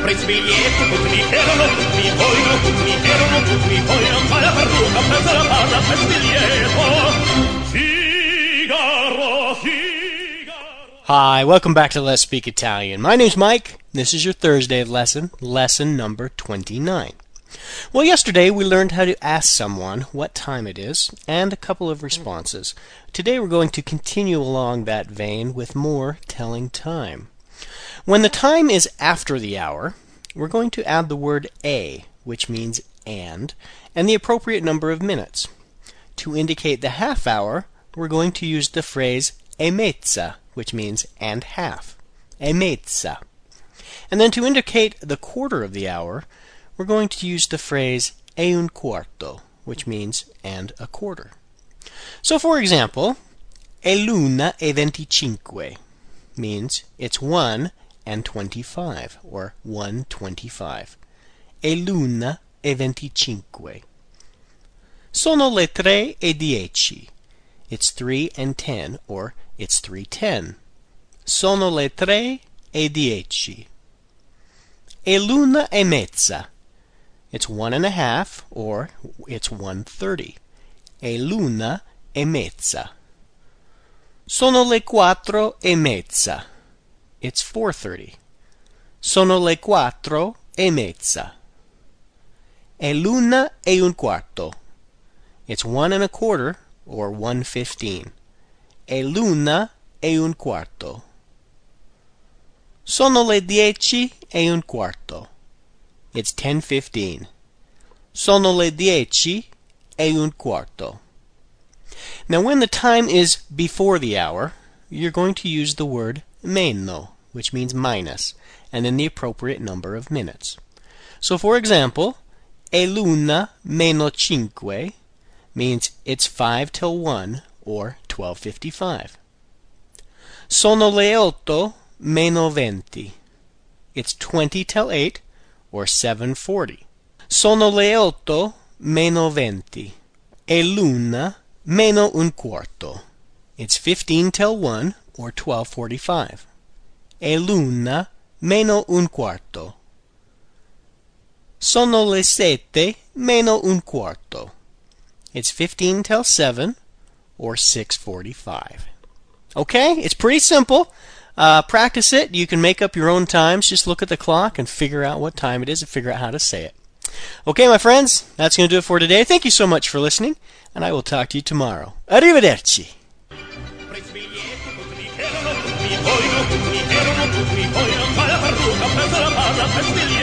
prezzo biglietto, tutti mi erano, mi vogliono, mi erano, mi la prezzo la biglietto. Figaro. Hi, welcome back to Let's Speak Italian. My name's Mike. This is your Thursday lesson, lesson number 29. Well, yesterday we learned how to ask someone what time it is and a couple of responses. Today we're going to continue along that vein with more telling time. When the time is after the hour, we're going to add the word a, which means and, and the appropriate number of minutes. To indicate the half hour, we're going to use the phrase e mezza, which means and half. E mezza. And then to indicate the quarter of the hour, we're going to use the phrase e un quarto, which means and a quarter. So for example, è l'una e venticinque means it's 1 and 25, or 125. È l'una e venticinque. Sono le tre e dieci. It's 3 and 10, or it's 310. Sono le tre e dieci. È l'una e mezza. It's one and a half, or it's 130. È l'una e mezza. Sono le quattro e mezza. It's 4:30. Sono le quattro e mezza. È l'una e un quarto. It's one and a quarter or 1:15. È l'una e un quarto. Sono le dieci e un quarto. It's 10:15. Sono le dieci e un quarto. Now, when the time is before the hour, you're going to use the word meno, which means minus, and then the appropriate number of minutes. So, for example, è l'una meno cinque means it's 5 till 1, or 12.55. Sono le otto meno venti. It's 20 till 8, or 7.40. Sono le otto meno venti. È l'una meno un quarto. It's 15 till 1, or 12.45. È l'una meno un quarto. Sono le sette meno un quarto. It's 15 till 7, or 6.45. Okay, it's pretty simple. Uh, practice it. You can make up your own times. Just look at the clock and figure out what time it is and figure out how to say it. Okay, my friends, that's going to do it for today. Thank you so much for listening, and I will talk to you tomorrow. Arrivederci. Svegliette, tutti mi erano, tutti mi erano, tutti mi vogliono, fa la parrucca, prendo la palla, fa svegliare.